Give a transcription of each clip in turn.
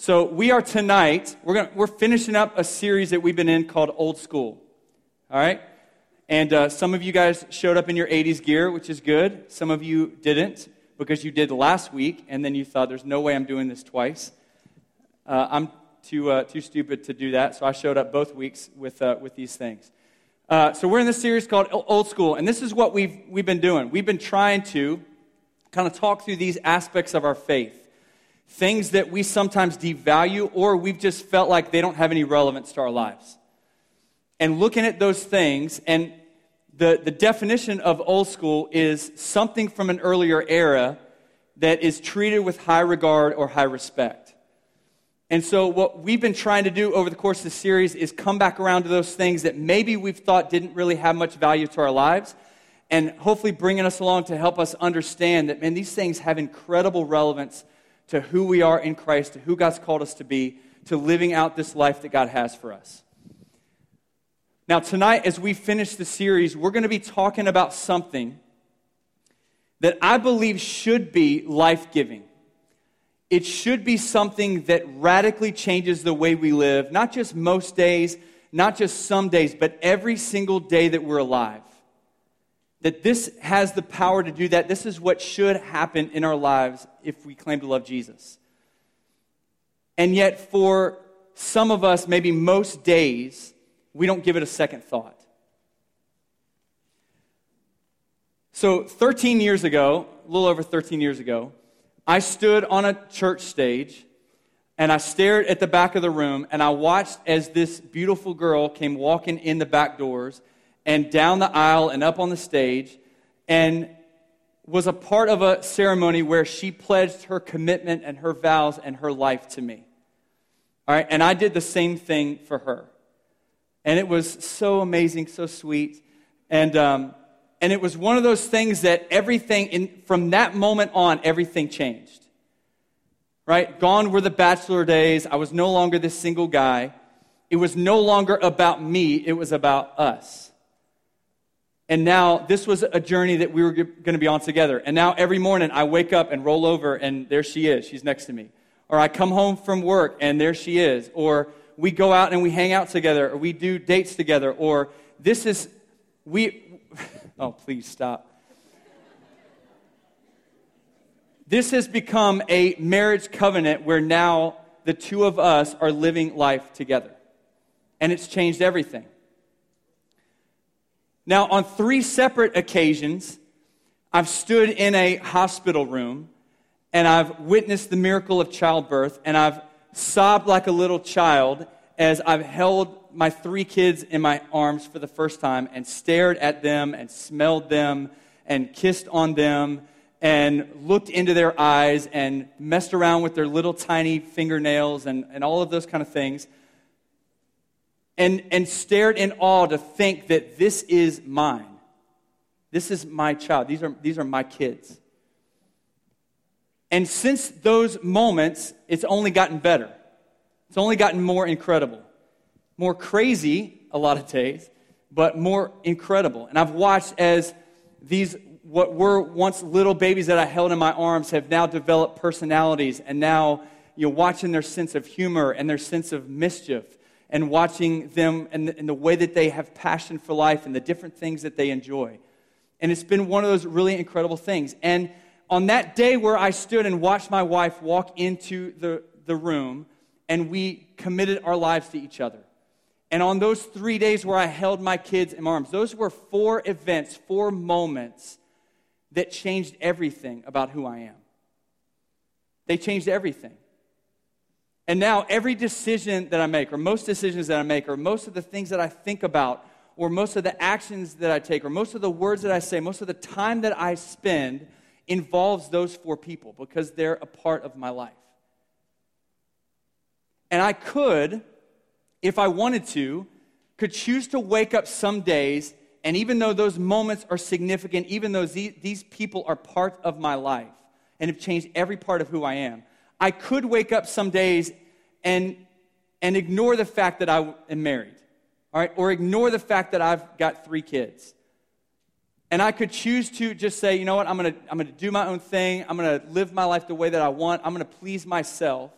So we are tonight, we're, gonna, we're finishing up a series that we've been in called Old School. All right? And uh, some of you guys showed up in your 80s gear, which is good. Some of you didn't because you did last week, and then you thought, there's no way I'm doing this twice. Uh, I'm too, uh, too stupid to do that, so I showed up both weeks with, uh, with these things. Uh, so we're in this series called Old School, and this is what we've, we've been doing. We've been trying to kind of talk through these aspects of our faith things that we sometimes devalue or we've just felt like they don't have any relevance to our lives. And looking at those things, and the, the definition of old school is something from an earlier era that is treated with high regard or high respect. And so, what we've been trying to do over the course of the series is come back around to those things that maybe we've thought didn't really have much value to our lives, and hopefully bringing us along to help us understand that, man, these things have incredible relevance to who we are in Christ, to who God's called us to be, to living out this life that God has for us. Now, tonight, as we finish the series, we're going to be talking about something that I believe should be life giving. It should be something that radically changes the way we live, not just most days, not just some days, but every single day that we're alive that this has the power to do that. This is what should happen in our lives if we claim to love Jesus. And yet, for some of us, maybe most days, we don't give it a second thought. So, 13 years ago, a little over 13 years ago, I stood on a church stage and I stared at the back of the room and I watched as this beautiful girl came walking in the back doors and down the aisle and up on the stage and was a part of a ceremony where she pledged her commitment and her vows and her life to me. All right, and I did the same thing for her. And it was so amazing, so sweet. And, um, and it was one of those things that everything, in, from that moment on, everything changed. Right? Gone were the bachelor days. I was no longer this single guy. It was no longer about me, it was about us. And now this was a journey that we were going to be on together. And now every morning I wake up and roll over and there she is. She's next to me. Or I come home from work and there she is. Or we go out and we hang out together. Or we do dates together. Or this is, we, oh, please stop. This has become a marriage covenant where now the two of us are living life together. And it's changed everything. Now, on three separate occasions, I've stood in a hospital room and I've witnessed the miracle of childbirth and I've sobbed like a little child as I've held my three kids in my arms for the first time and stared at them and smelled them and kissed on them and looked into their eyes and messed around with their little tiny fingernails and, and all of those kind of things and, and stared in awe to think that this is mine. This is my child. These are, these are my kids. And since those moments, it's only gotten better. It's only gotten more incredible. More crazy a lot of days, but more incredible. And I've watched as these, what were once little babies that I held in my arms, have now developed personalities and now you're watching their sense of humor and their sense of mischief and watching them and the, and the way that they have passion for life and the different things that they enjoy. And it's been one of those really incredible things. And on that day where I stood and watched my wife walk into the, the room, and we committed our lives to each other. And on those three days where I held my kids in my arms, those were four events, four moments that changed everything about who I am. They changed everything. And now, every decision that I make, or most decisions that I make, or most of the things that I think about, or most of the actions that I take, or most of the words that I say, most of the time that I spend involves those four people because they're a part of my life. And I could, if I wanted to, could choose to wake up some days, and even though those moments are significant, even though these people are part of my life and have changed every part of who I am, I could wake up some days and, and ignore the fact that I am married, all right, or ignore the fact that I've got three kids. And I could choose to just say, you know what, I'm gonna, I'm gonna do my own thing, I'm gonna live my life the way that I want, I'm gonna please myself.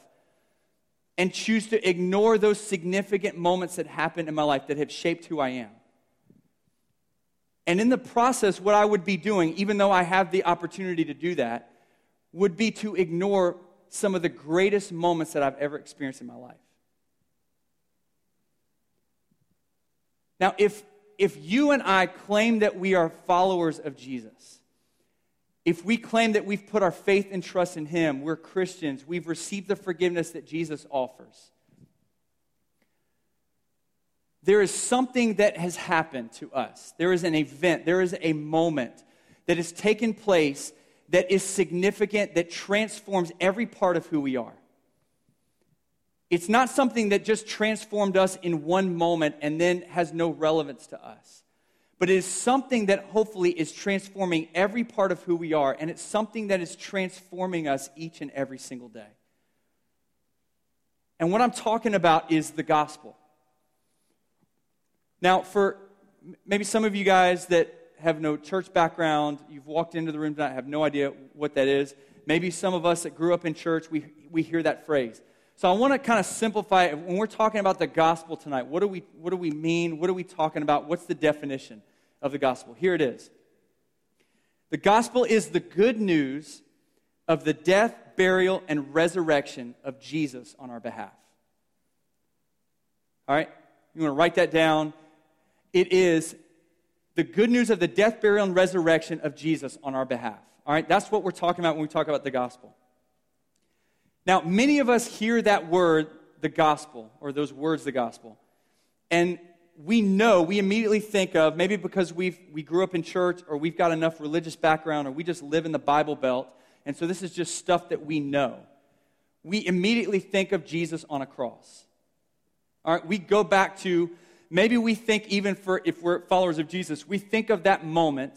and choose to ignore those significant moments that happened in my life that have shaped who I am. And in the process, what I would be doing, even though I have the opportunity to do that, would be to ignore some of the greatest moments that I've ever experienced in my life. Now, if, if you and I claim that we are followers of Jesus, if we claim that we've put our faith and trust in Him, we're Christians, we've received the forgiveness that Jesus offers, there is something that has happened to us. There is an event, there is a moment that has taken place that is significant, that transforms every part of who we are. It's not something that just transformed us in one moment and then has no relevance to us. But it is something that hopefully is transforming every part of who we are, and it's something that is transforming us each and every single day. And what I'm talking about is the gospel. Now, for maybe some of you guys that have no church background, you've walked into the room tonight, have no idea what that is. Maybe some of us that grew up in church, we, we hear that phrase. So I want to kind of simplify it. When we're talking about the gospel tonight, what do, we, what do we mean? What are we talking about? What's the definition of the gospel? Here it is. The gospel is the good news of the death, burial, and resurrection of Jesus on our behalf. All right? You want to write that down? It is the good news of the death, burial, and resurrection of Jesus on our behalf. All right? That's what we're talking about when we talk about the gospel. Now, many of us hear that word, the gospel, or those words, the gospel, and we know, we immediately think of, maybe because we've, we grew up in church, or we've got enough religious background, or we just live in the Bible Belt, and so this is just stuff that we know. We immediately think of Jesus on a cross. All right, we go back to maybe we think even for if we're followers of Jesus, we think of that moment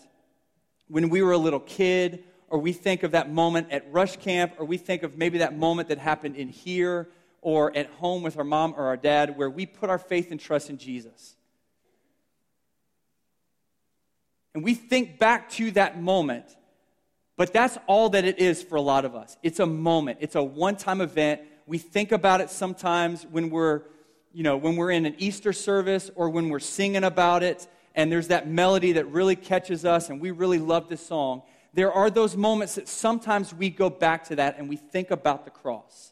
when we were a little kid, or we think of that moment at rush camp, or we think of maybe that moment that happened in here or at home with our mom or our dad where we put our faith and trust in Jesus. And we think back to that moment, but that's all that it is for a lot of us. It's a moment, it's a one time event. We think about it sometimes when we're you know, when we're in an Easter service or when we're singing about it and there's that melody that really catches us and we really love this song, there are those moments that sometimes we go back to that and we think about the cross.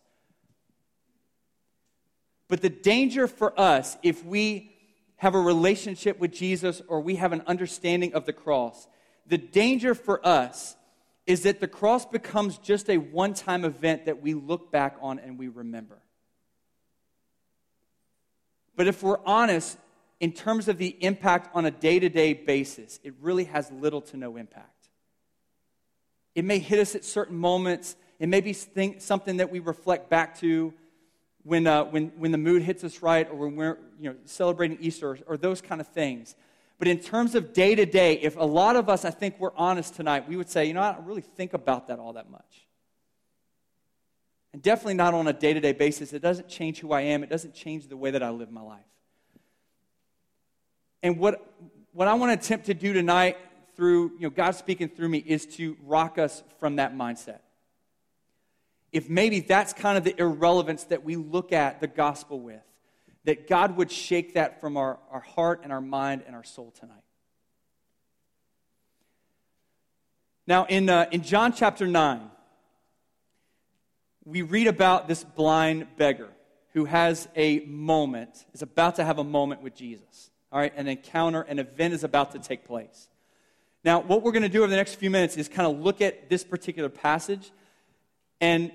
But the danger for us, if we have a relationship with Jesus or we have an understanding of the cross, the danger for us is that the cross becomes just a one time event that we look back on and we remember. But if we're honest, in terms of the impact on a day to day basis, it really has little to no impact. It may hit us at certain moments. It may be something that we reflect back to when, uh, when, when the mood hits us right or when we're you know, celebrating Easter or, or those kind of things. But in terms of day to day, if a lot of us, I think we're honest tonight, we would say, you know, I don't really think about that all that much. And definitely not on a day to day basis. It doesn't change who I am, it doesn't change the way that I live my life. And what, what I want to attempt to do tonight through, you know, God speaking through me is to rock us from that mindset. If maybe that's kind of the irrelevance that we look at the gospel with, that God would shake that from our, our heart and our mind and our soul tonight. Now, in, uh, in John chapter 9, we read about this blind beggar who has a moment, is about to have a moment with Jesus. All right, an encounter, an event is about to take place. Now, what we're going to do over the next few minutes is kind of look at this particular passage. And,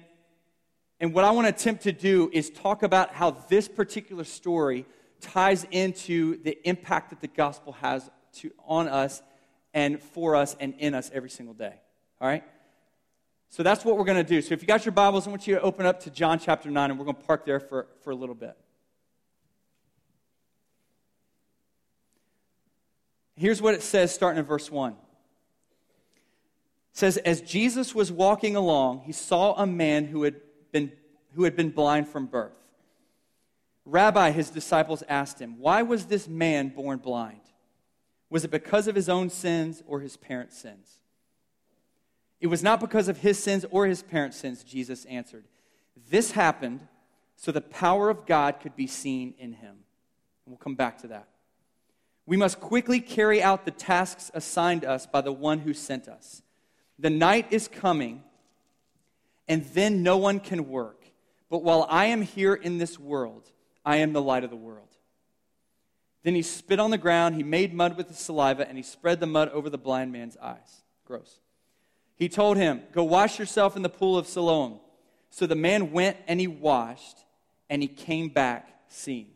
and what I want to attempt to do is talk about how this particular story ties into the impact that the gospel has to, on us and for us and in us every single day. All right? So that's what we're going to do. So if you got your Bibles, I want you to open up to John chapter 9, and we're going to park there for, for a little bit. Here's what it says starting in verse 1. It says, As Jesus was walking along, he saw a man who had been, who had been blind from birth. Rabbi, his disciples asked him, Why was this man born blind? Was it because of his own sins or his parents' sins? It was not because of his sins or his parents' sins, Jesus answered. This happened so the power of God could be seen in him. We'll come back to that. We must quickly carry out the tasks assigned us by the one who sent us. The night is coming, and then no one can work. But while I am here in this world, I am the light of the world. Then he spit on the ground, he made mud with his saliva, and he spread the mud over the blind man's eyes. Gross. He told him, Go wash yourself in the pool of Siloam. So the man went and he washed, and he came back seeing.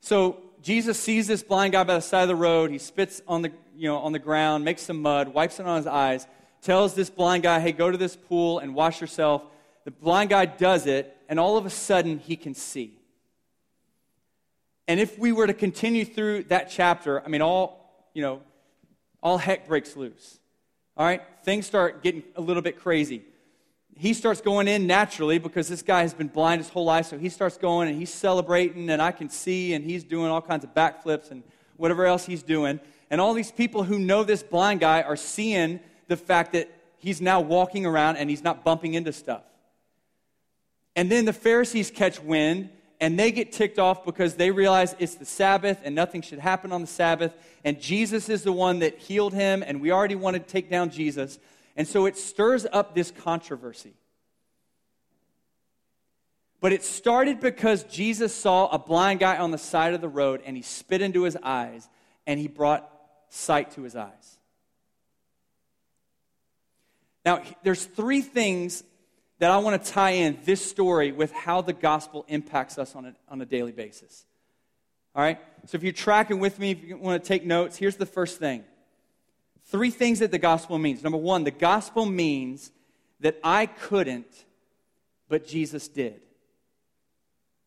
So Jesus sees this blind guy by the side of the road. He spits on the, you know, on the ground, makes some mud, wipes it on his eyes, tells this blind guy, hey, go to this pool and wash yourself. The blind guy does it, and all of a sudden he can see. And if we were to continue through that chapter, I mean, all, you know, all heck breaks loose. All right? Things start getting a little bit crazy he starts going in naturally because this guy has been blind his whole life. So he starts going and he's celebrating, and I can see, and he's doing all kinds of backflips and whatever else he's doing. And all these people who know this blind guy are seeing the fact that he's now walking around and he's not bumping into stuff. And then the Pharisees catch wind and they get ticked off because they realize it's the Sabbath and nothing should happen on the Sabbath. And Jesus is the one that healed him, and we already wanted to take down Jesus. And so it stirs up this controversy. But it started because Jesus saw a blind guy on the side of the road and he spit into his eyes and he brought sight to his eyes. Now, there's three things that I want to tie in this story with how the gospel impacts us on a, on a daily basis. All right? So if you're tracking with me, if you want to take notes, here's the first thing Three things that the gospel means. Number one, the gospel means that I couldn't, but Jesus did.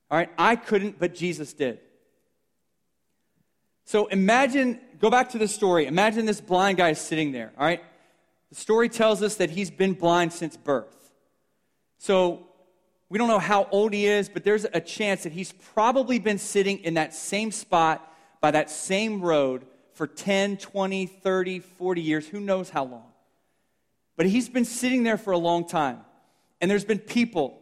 All right, I couldn't, but Jesus did. So imagine, go back to the story. Imagine this blind guy sitting there, all right? The story tells us that he's been blind since birth. So we don't know how old he is, but there's a chance that he's probably been sitting in that same spot by that same road for 10, 20, 30, 40 years, who knows how long. But he's been sitting there for a long time. And there's been people,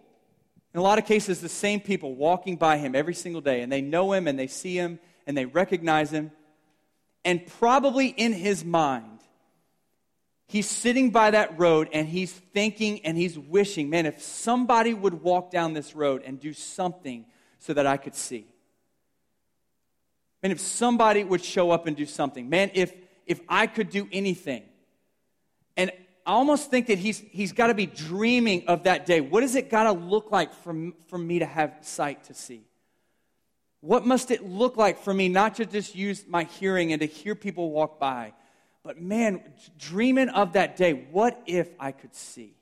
in a lot of cases, the same people walking by him every single day. And they know him and they see him and they recognize him. And probably in his mind, he's sitting by that road and he's thinking and he's wishing, man, if somebody would walk down this road and do something so that I could see. Man, if somebody would show up and do something, man, if, if I could do anything. And I almost think that he's, he's got to be dreaming of that day. What does it got to look like for, for me to have sight to see? What must it look like for me not to just use my hearing and to hear people walk by, but man, dreaming of that day, what if I could see?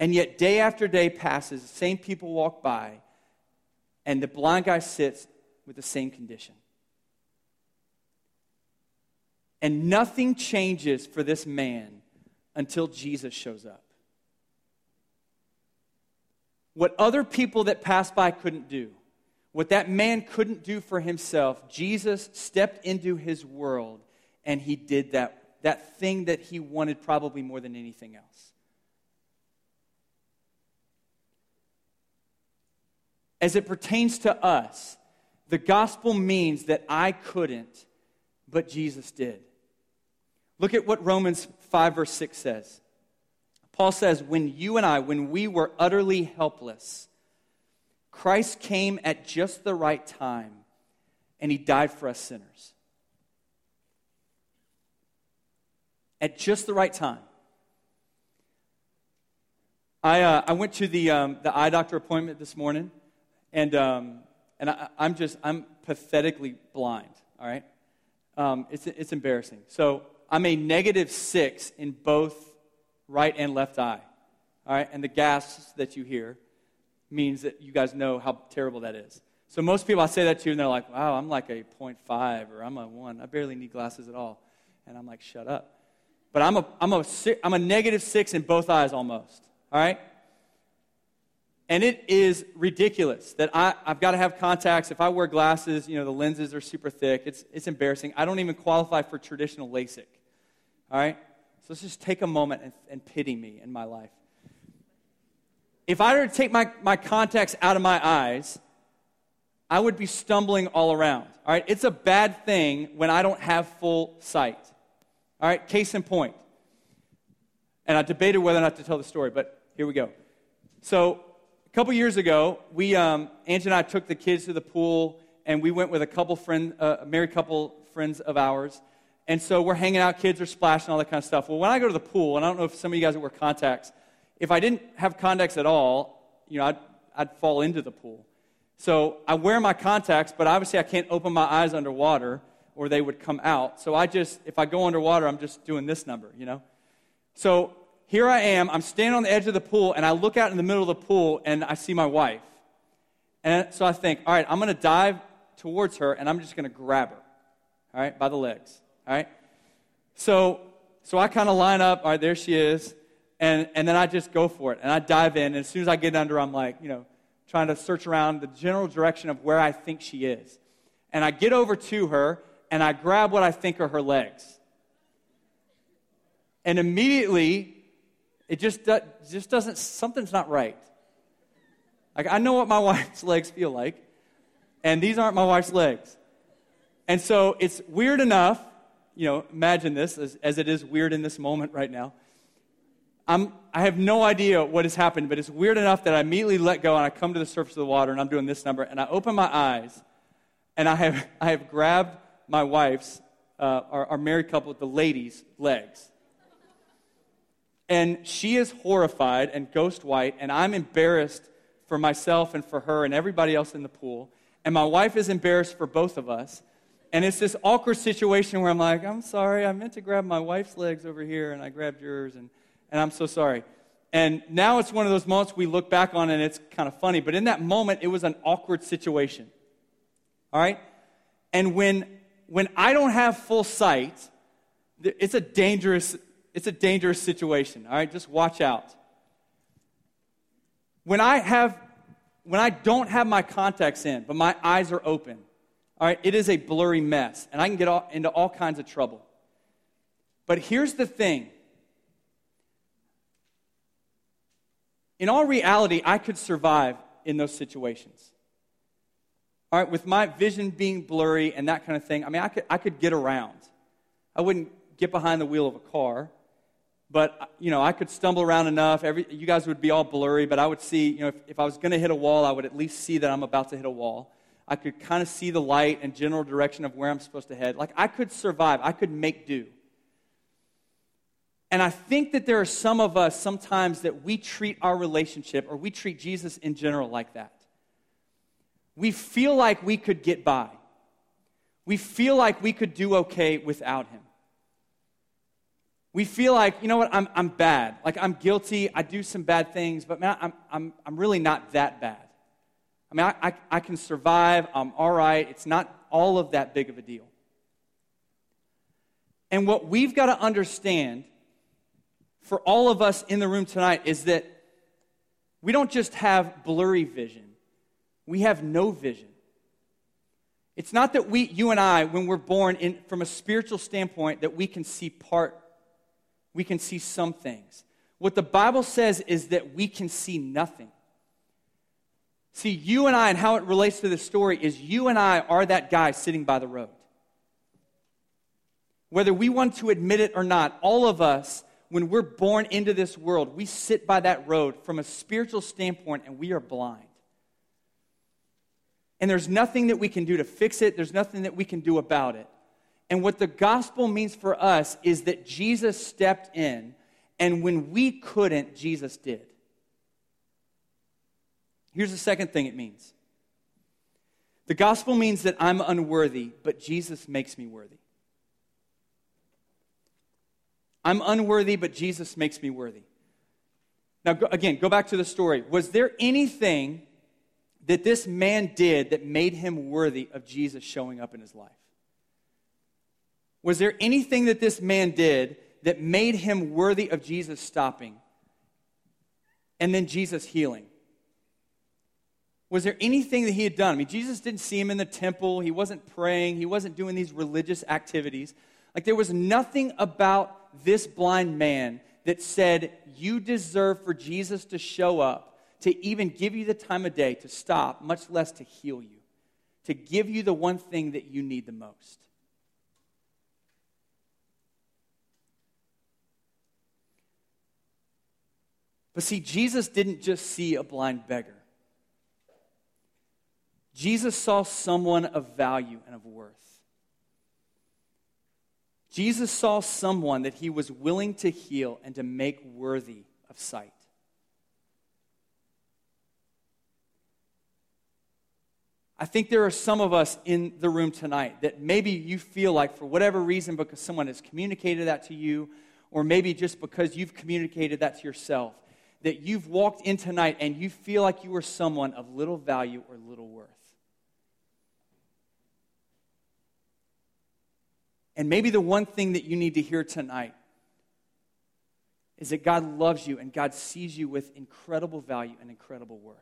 And yet, day after day passes, the same people walk by, and the blind guy sits with the same condition. And nothing changes for this man until Jesus shows up. What other people that passed by couldn't do, what that man couldn't do for himself, Jesus stepped into his world and he did that, that thing that he wanted probably more than anything else. As it pertains to us, the gospel means that I couldn't, but Jesus did. Look at what Romans 5, verse 6 says. Paul says, When you and I, when we were utterly helpless, Christ came at just the right time and he died for us sinners. At just the right time. I, uh, I went to the, um, the eye doctor appointment this morning, and um, and I, am just, I'm pathetically blind, all right? Um, it's, it's embarrassing. So I'm a negative six in both right and left eye, all right? And the gas that you hear means that you guys know how terrible that is. So most people, I say that to, and they're like, wow, I'm like a 0.5 or I'm a 1. I barely need glasses at all. And I'm like, shut up. But I'm a, I'm a, I'm a negative six in both eyes almost, all right? And it is ridiculous that I, I've got to have contacts. If I wear glasses, you know, the lenses are super thick. It's, it's embarrassing. I don't even qualify for traditional LASIK. All right? So let's just take a moment and, and pity me in my life. If I were to take my, my contacts out of my eyes, I would be stumbling all around. All right, it's a bad thing when I don't have full sight. All right, case in point. And I debated whether or not to tell the story, but here we go. So, a couple years ago, we, um, Angie and I took the kids to the pool, and we went with a couple friend, uh, married couple friends of ours. And so we're hanging out, kids are splashing, all that kind of stuff. Well, when I go to the pool, and I don't know if some of you guys wear contacts, if I didn't have contacts at all, you know, I'd, I'd fall into the pool. So I wear my contacts, but obviously I can't open my eyes underwater or they would come out. So I just, if I go underwater, I'm just doing this number, you know? So here I am, I'm standing on the edge of the pool, and I look out in the middle of the pool and I see my wife. And so I think, all right, I'm going to dive towards her and I'm just going to grab her, all right, by the legs, all right? So, so I kind of line up, all right, there she is, and, and then I just go for it. And I dive in, and as soon as I get under, I'm like, you know, trying to search around the general direction of where I think she is. And I get over to her and I grab what I think are her legs. And immediately, it just, just doesn't, something's not right. Like, I know what my wife's legs feel like, and these aren't my wife's legs. And so it's weird enough, you know, imagine this as, as it is weird in this moment right now. I'm, I have no idea what has happened, but it's weird enough that I immediately let go and I come to the surface of the water and I'm doing this number and I open my eyes and I have, I have grabbed my wife's, uh, our, our married couple, the lady's legs. And she is horrified and ghost white, and I'm embarrassed for myself and for her and everybody else in the pool. And my wife is embarrassed for both of us. And it's this awkward situation where I'm like, I'm sorry, I meant to grab my wife's legs over here, and I grabbed yours. And and I'm so sorry. And now it's one of those moments we look back on and it's kind of funny. But in that moment, it was an awkward situation. All right? And when, when I don't have full sight, it's a dangerous, it's a dangerous situation. All right? Just watch out. When I have, when I don't have my contacts in, but my eyes are open, all right, it is a blurry mess. And I can get all, into all kinds of trouble. But here's the thing in all reality, I could survive in those situations. All right, with my vision being blurry and that kind of thing, I mean, I could, I could get around. I wouldn't get behind the wheel of a car, but, you know, I could stumble around enough. Every, you guys would be all blurry, but I would see, you know, if, if I was going to hit a wall, I would at least see that I'm about to hit a wall. I could kind of see the light and general direction of where I'm supposed to head. Like, I could survive, I could make do. And I think that there are some of us sometimes that we treat our relationship or we treat Jesus in general like that. We feel like we could get by. We feel like we could do okay without him. We feel like, you know what, I'm, I'm bad. Like I'm guilty. I do some bad things, but man, I'm, I'm, I'm really not that bad. I mean, I, I, I can survive. I'm all right. It's not all of that big of a deal. And what we've got to understand for all of us in the room tonight is that we don't just have blurry vision, we have no vision. It's not that we, you and I, when we're born in, from a spiritual standpoint, that we can see part, we can see some things. What the Bible says is that we can see nothing. See, you and I, and how it relates to this story, is you and I are that guy sitting by the road. Whether we want to admit it or not, all of us when we're born into this world, we sit by that road from a spiritual standpoint and we are blind. And there's nothing that we can do to fix it, there's nothing that we can do about it. And what the gospel means for us is that Jesus stepped in, and when we couldn't, Jesus did. Here's the second thing it means the gospel means that I'm unworthy, but Jesus makes me worthy. I'm unworthy, but Jesus makes me worthy. Now, go, again, go back to the story. Was there anything that this man did that made him worthy of Jesus showing up in his life? Was there anything that this man did that made him worthy of Jesus stopping and then Jesus healing? Was there anything that he had done? I mean, Jesus didn't see him in the temple. He wasn't praying. He wasn't doing these religious activities. Like, there was nothing about this blind man that said, You deserve for Jesus to show up, to even give you the time of day to stop, much less to heal you, to give you the one thing that you need the most. But see, Jesus didn't just see a blind beggar. Jesus saw someone of value and of worth. Jesus saw someone that he was willing to heal and to make worthy of sight. I think there are some of us in the room tonight that maybe you feel like, for whatever reason, because someone has communicated that to you, or maybe just because you've communicated that to yourself, that you've walked in tonight and you feel like you are someone of little value or little worth. And maybe the one thing that you need to hear tonight is that God loves you and God sees you with incredible value and incredible worth.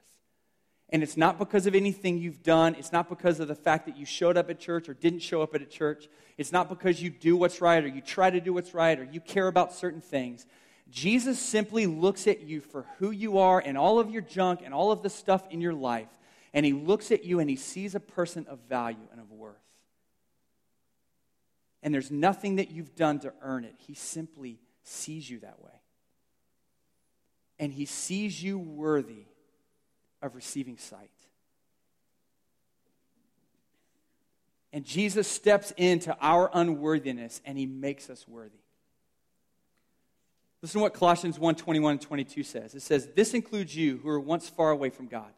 And it's not because of anything you've done. It's not because of the fact that you showed up at church or didn't show up at a church. It's not because you do what's right or you try to do what's right or you care about certain things. Jesus simply looks at you for who you are and all of your junk and all of the stuff in your life. And he looks at you and he sees a person of value and of worth and there's nothing that you've done to earn it. He simply sees you that way. And he sees you worthy of receiving sight. And Jesus steps into our unworthiness and he makes us worthy. Listen to what Colossians 1 21 and 22 says. It says, This includes you who were once far away from God.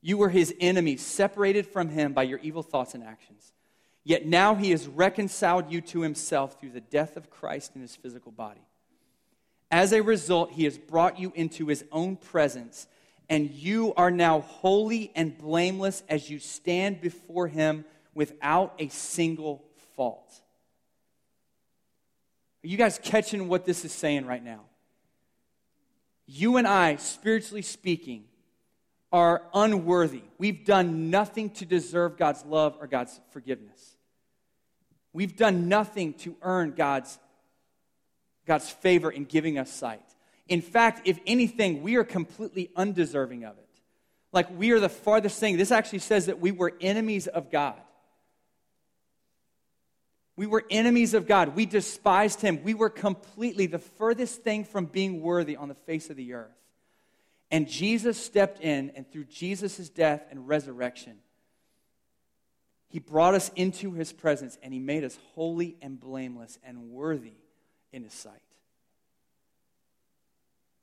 You were his enemies, separated from him by your evil thoughts and actions. Yet now he has reconciled you to himself through the death of Christ in his physical body. As a result, he has brought you into his own presence, and you are now holy and blameless as you stand before him without a single fault. Are you guys catching what this is saying right now? You and I, spiritually speaking, are unworthy. We've done nothing to deserve God's love or God's forgiveness. We've done nothing to earn God's, God's favor in giving us sight. In fact, if anything, we are completely undeserving of it. Like we are the farthest thing. This actually says that we were enemies of God. We were enemies of God. We despised Him. We were completely the furthest thing from being worthy on the face of the earth. And Jesus stepped in, and through Jesus' death and resurrection, he brought us into his presence and he made us holy and blameless and worthy in his sight.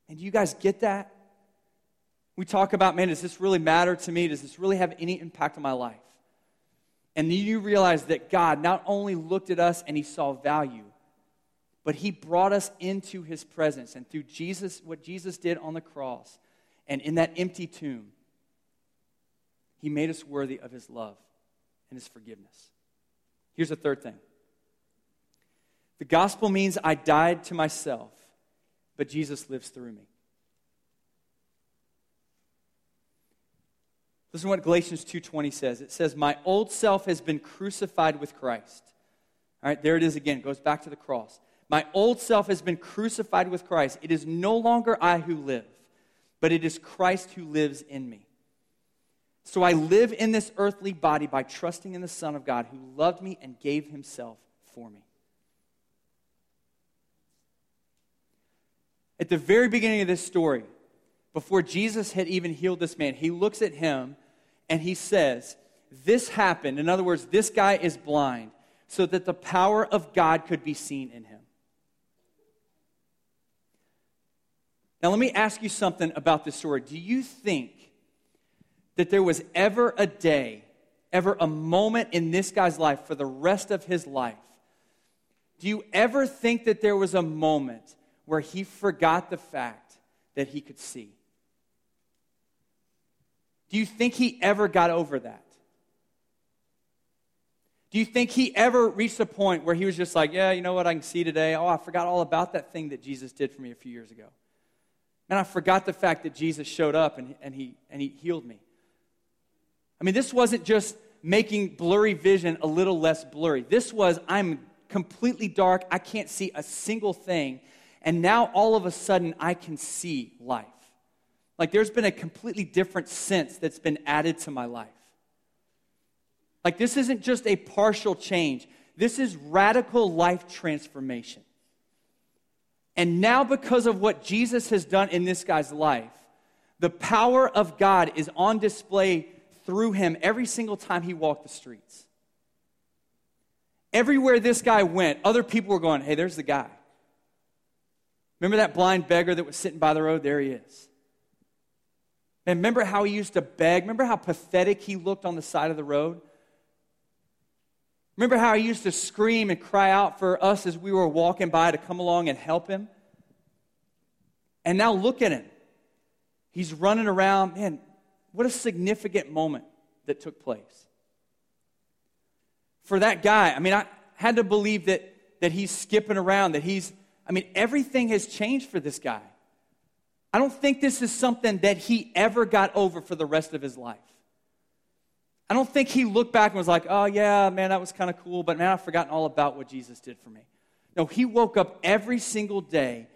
And do you guys get that? We talk about, man, does this really matter to me? Does this really have any impact on my life? And then you realize that God not only looked at us and he saw value, but he brought us into his presence. And through Jesus, what Jesus did on the cross and in that empty tomb, he made us worthy of his love and his forgiveness. Here's the third thing the gospel means I died to myself, but Jesus lives through me. Listen to what Galatians 2:20 says. It says, "My old self has been crucified with Christ." All right, there it is again. It goes back to the cross. My old self has been crucified with Christ. It is no longer I who live, but it is Christ who lives in me. So I live in this earthly body by trusting in the Son of God who loved me and gave himself for me. At the very beginning of this story, before Jesus had even healed this man, he looks at him and he says, This happened. In other words, this guy is blind so that the power of God could be seen in him. Now, let me ask you something about this story. Do you think that there was ever a day, ever a moment in this guy's life for the rest of his life, do you ever think that there was a moment where he forgot the fact that he could see? Do you think he ever got over that? Do you think he ever reached a point where he was just like, yeah, you know what, I can see today? Oh, I forgot all about that thing that Jesus did for me a few years ago. And I forgot the fact that Jesus showed up and, and, he, and he healed me. I mean, this wasn't just making blurry vision a little less blurry. This was, I'm completely dark, I can't see a single thing, and now all of a sudden I can see life. Like there's been a completely different sense that's been added to my life. Like this isn't just a partial change, this is radical life transformation. And now, because of what Jesus has done in this guy's life, the power of God is on display through him every single time he walked the streets. Everywhere this guy went, other people were going, Hey, there's the guy. Remember that blind beggar that was sitting by the road? There he is. And remember how he used to beg? Remember how pathetic he looked on the side of the road? Remember how he used to scream and cry out for us as we were walking by to come along and help him? And now look at him. He's running around. Man, what a significant moment that took place. For that guy, I mean, I had to believe that, that he's skipping around, that he's, I mean, everything has changed for this guy. I don't think this is something that he ever got over for the rest of his life. I don't think he looked back and was like, oh, yeah, man, that was kind of cool, but man, I've forgotten all about what Jesus did for me. No, he woke up every single day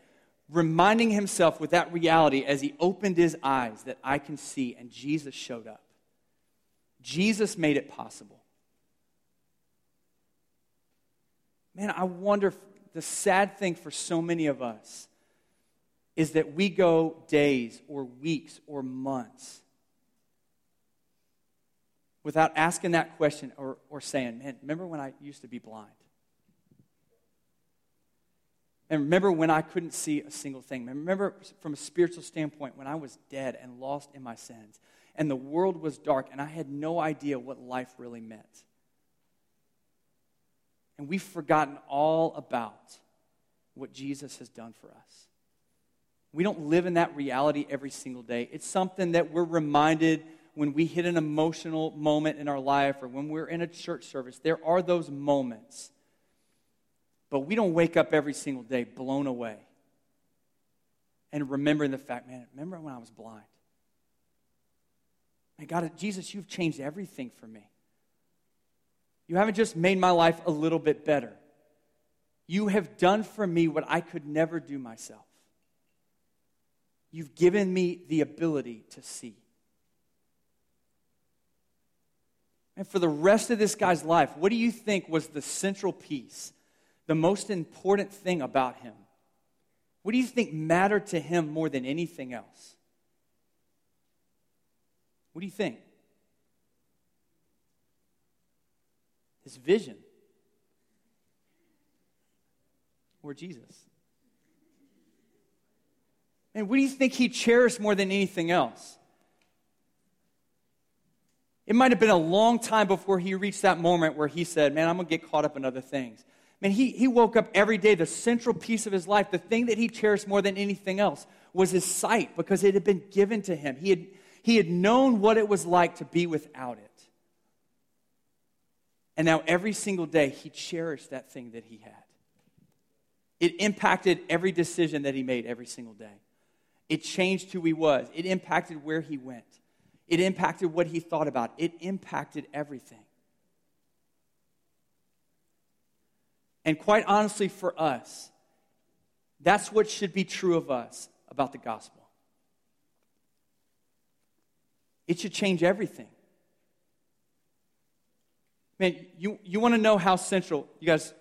reminding himself with that reality as he opened his eyes that I can see, and Jesus showed up. Jesus made it possible. Man, I wonder the sad thing for so many of us is that we go days or weeks or months without asking that question or, or saying, Man, remember when I used to be blind? And remember when I couldn't see a single thing. Remember from a spiritual standpoint when I was dead and lost in my sins and the world was dark and I had no idea what life really meant. And we've forgotten all about what Jesus has done for us. We don't live in that reality every single day. It's something that we're reminded when we hit an emotional moment in our life or when we're in a church service. There are those moments but we don't wake up every single day blown away and remembering the fact, man, remember when I was blind? Man, God, Jesus, you've changed everything for me. You haven't just made my life a little bit better. You have done for me what I could never do myself. You've given me the ability to see. And for the rest of this guy's life, what do you think was the central piece the most important thing about him? What do you think mattered to him more than anything else? What do you think? His vision. Or Jesus? And what do you think he cherished more than anything else? It might have been a long time before he reached that moment where he said, Man, I'm going to get caught up in other things. Man, he, he woke up every day, the central piece of his life, the thing that he cherished more than anything else was his sight because it had been given to him. He had, he had known what it was like to be without it. And now every single day, he cherished that thing that he had. It impacted every decision that he made every single day. It changed who he was. It impacted where he went. It impacted what he thought about. It impacted everything. And quite honestly, for us, that's what should be true of us about the gospel. It should change everything. Man, you, you want to know how central, you guys,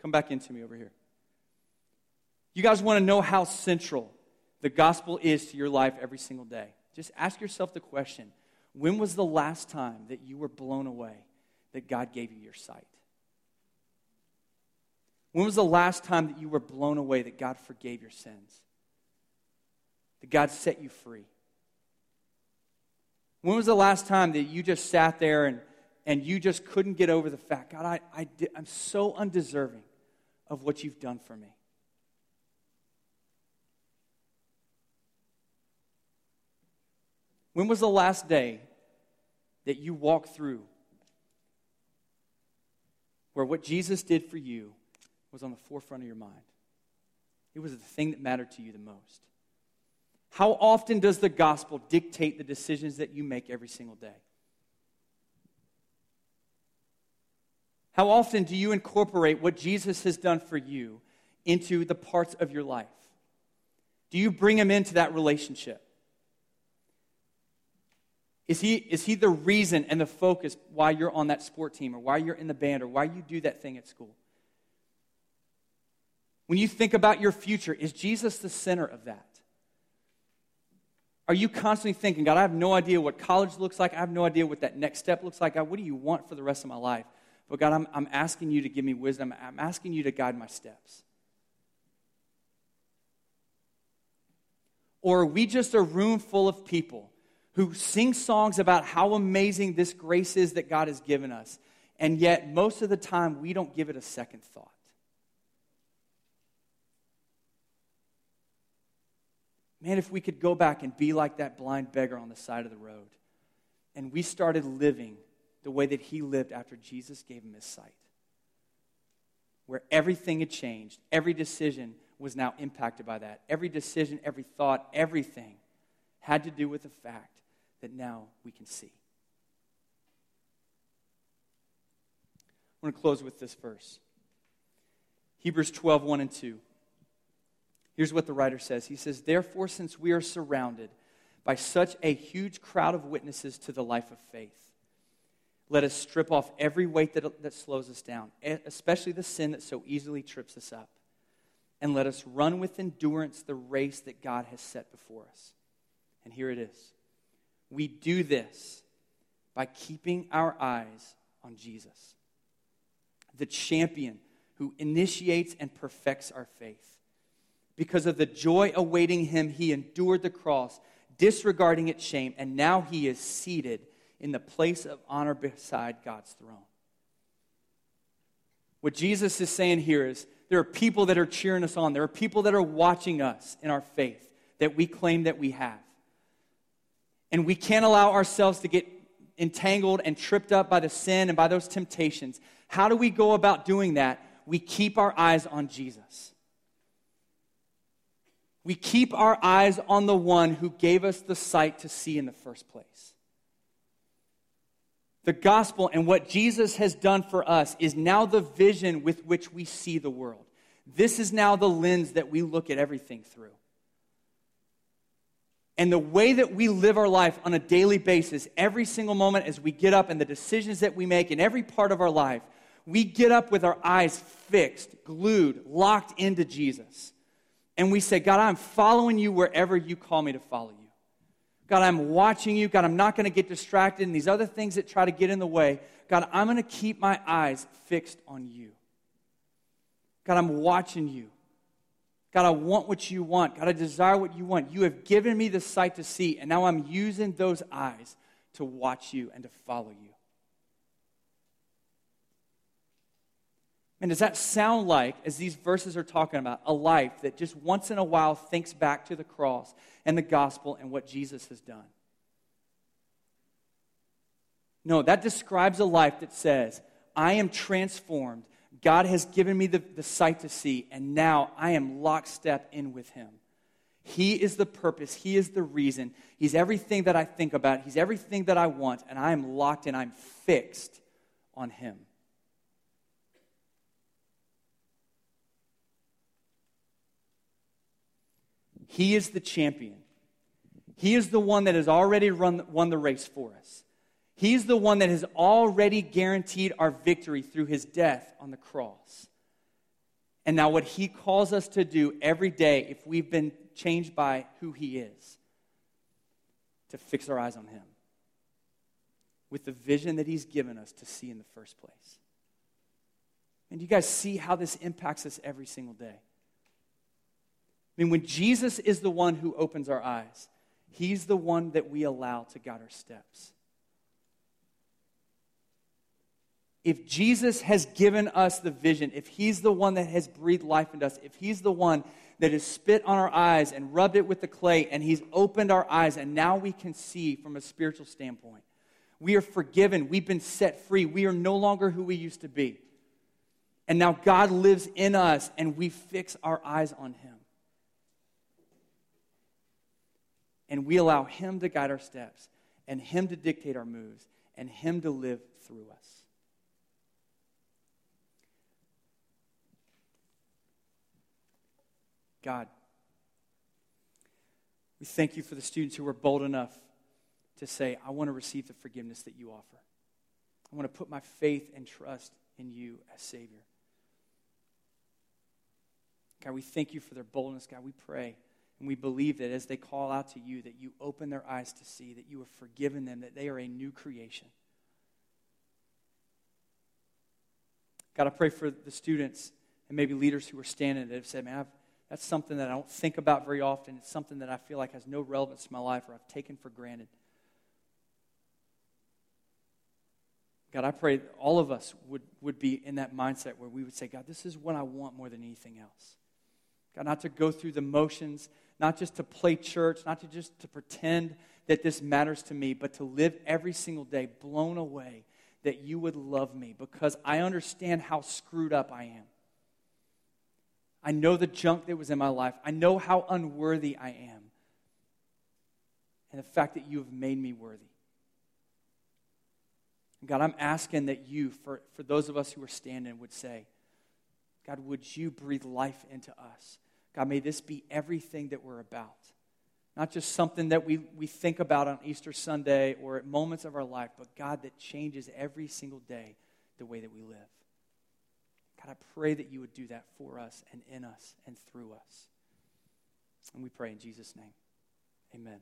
come back into me over here. You guys want to know how central the gospel is to your life every single day. Just ask yourself the question when was the last time that you were blown away that God gave you your sight? When was the last time that you were blown away that God forgave your sins? That God set you free? When was the last time that you just sat there and, and you just couldn't get over the fact, God, I, I did, I'm so undeserving of what you've done for me? When was the last day that you walked through where what Jesus did for you was on the forefront of your mind. It was the thing that mattered to you the most. How often does the gospel dictate the decisions that you make every single day? How often do you incorporate what Jesus has done for you into the parts of your life? Do you bring him into that relationship? Is he, is he the reason and the focus why you're on that sport team or why you're in the band or why you do that thing at school? When you think about your future, is Jesus the center of that? Are you constantly thinking, God, I have no idea what college looks like. I have no idea what that next step looks like. God, what do you want for the rest of my life? But God, I'm, I'm asking you to give me wisdom. I'm asking you to guide my steps. Or are we just a room full of people who sing songs about how amazing this grace is that God has given us, and yet most of the time we don't give it a second thought? Man, if we could go back and be like that blind beggar on the side of the road, and we started living the way that he lived after Jesus gave him his sight, where everything had changed, every decision was now impacted by that. Every decision, every thought, everything had to do with the fact that now we can see. I want to close with this verse Hebrews 12, 1 and 2. Here's what the writer says He says, Therefore, since we are surrounded by such a huge crowd of witnesses to the life of faith, let us strip off every weight that, that slows us down, especially the sin that so easily trips us up. And let us run with endurance the race that God has set before us. And here it is. We do this by keeping our eyes on Jesus, the champion who initiates and perfects our faith. Because of the joy awaiting him, he endured the cross, disregarding its shame, and now he is seated in the place of honor beside God's throne. What Jesus is saying here is there are people that are cheering us on, there are people that are watching us in our faith that we claim that we have. And we can't allow ourselves to get entangled and tripped up by the sin and by those temptations. How do we go about doing that? We keep our eyes on Jesus we keep our eyes on the one who gave us the sight to see in the first place. The gospel and what Jesus has done for us is now the vision with which we see the world. This is now the lens that we look at everything through. And the way that we live our life on a daily basis, every single moment as we get up and the decisions that we make in every part of our life, we get up with our eyes fixed, glued, locked into Jesus and we say, God, I'm following you wherever you call me to follow you. God, I'm watching you. God, I'm not going to get distracted in these other things that try to get in the way. God, I'm going to keep my eyes fixed on you. God, I'm watching you. God, I want what you want. God, I desire what you want. You have given me the sight to see, and now I'm using those eyes to watch you and to follow you. And does that sound like, as these verses are talking about, a life that just once in a while thinks back to the cross and the gospel and what Jesus has done? No, that describes a life that says, I am transformed. God has given me the, the sight to see, and now I am lockstep in with Him. He is the purpose. He is the reason. He's everything that I think about. He's everything that I want, and I am locked in. I'm fixed on Him. He is the champion. He is the one that has already run, won the race for us. He's the one that has already guaranteed our victory through his death on the cross. And now, what he calls us to do every day, if we've been changed by who he is, to fix our eyes on him with the vision that he's given us to see in the first place. And you guys see how this impacts us every single day? I mean, when Jesus is the one who opens our eyes, he's the one that we allow to guide our steps. If Jesus has given us the vision, if he's the one that has breathed life into us, if he's the one that has spit on our eyes and rubbed it with the clay and he's opened our eyes and now we can see from a spiritual standpoint, we are forgiven, we've been set free, we are no longer who we used to be. And now God lives in us and we fix our eyes on him. and we allow Him to guide our steps and Him to dictate our moves and Him to live through us. God, we thank you for the students who were bold enough to say, I want to receive the forgiveness that you offer. I want to put my faith and trust in you as Savior. God, we thank you for their boldness. God, we pray and we believe that as they call out to you, that you open their eyes to see, that you have forgiven them, that they are a new creation. God, I pray for the students and maybe leaders who are standing that have said, man, I've, that's something that I don't think about very often. It's something that I feel like has no relevance to my life or I've taken for granted. God, I pray all of us would, would be in that mindset where we would say, God, this is what I want more than anything else. God, not to go through the motions, not just to play church, not to just to pretend that this matters to me, but to live every single day blown away that you would love me because I understand how screwed up I am. I know the junk that was in my life. I know how unworthy I am. And the fact that you have made me worthy. God, I'm asking that you, for, for those of us who are standing, would say, God, would you breathe life into us? God, may this be everything that we're about. Not just something that we, we think about on Easter Sunday or at moments of our life, but God, that changes every single day the way that we live. God, I pray that you would do that for us and in us and through us. And we pray in Jesus' name. Amen.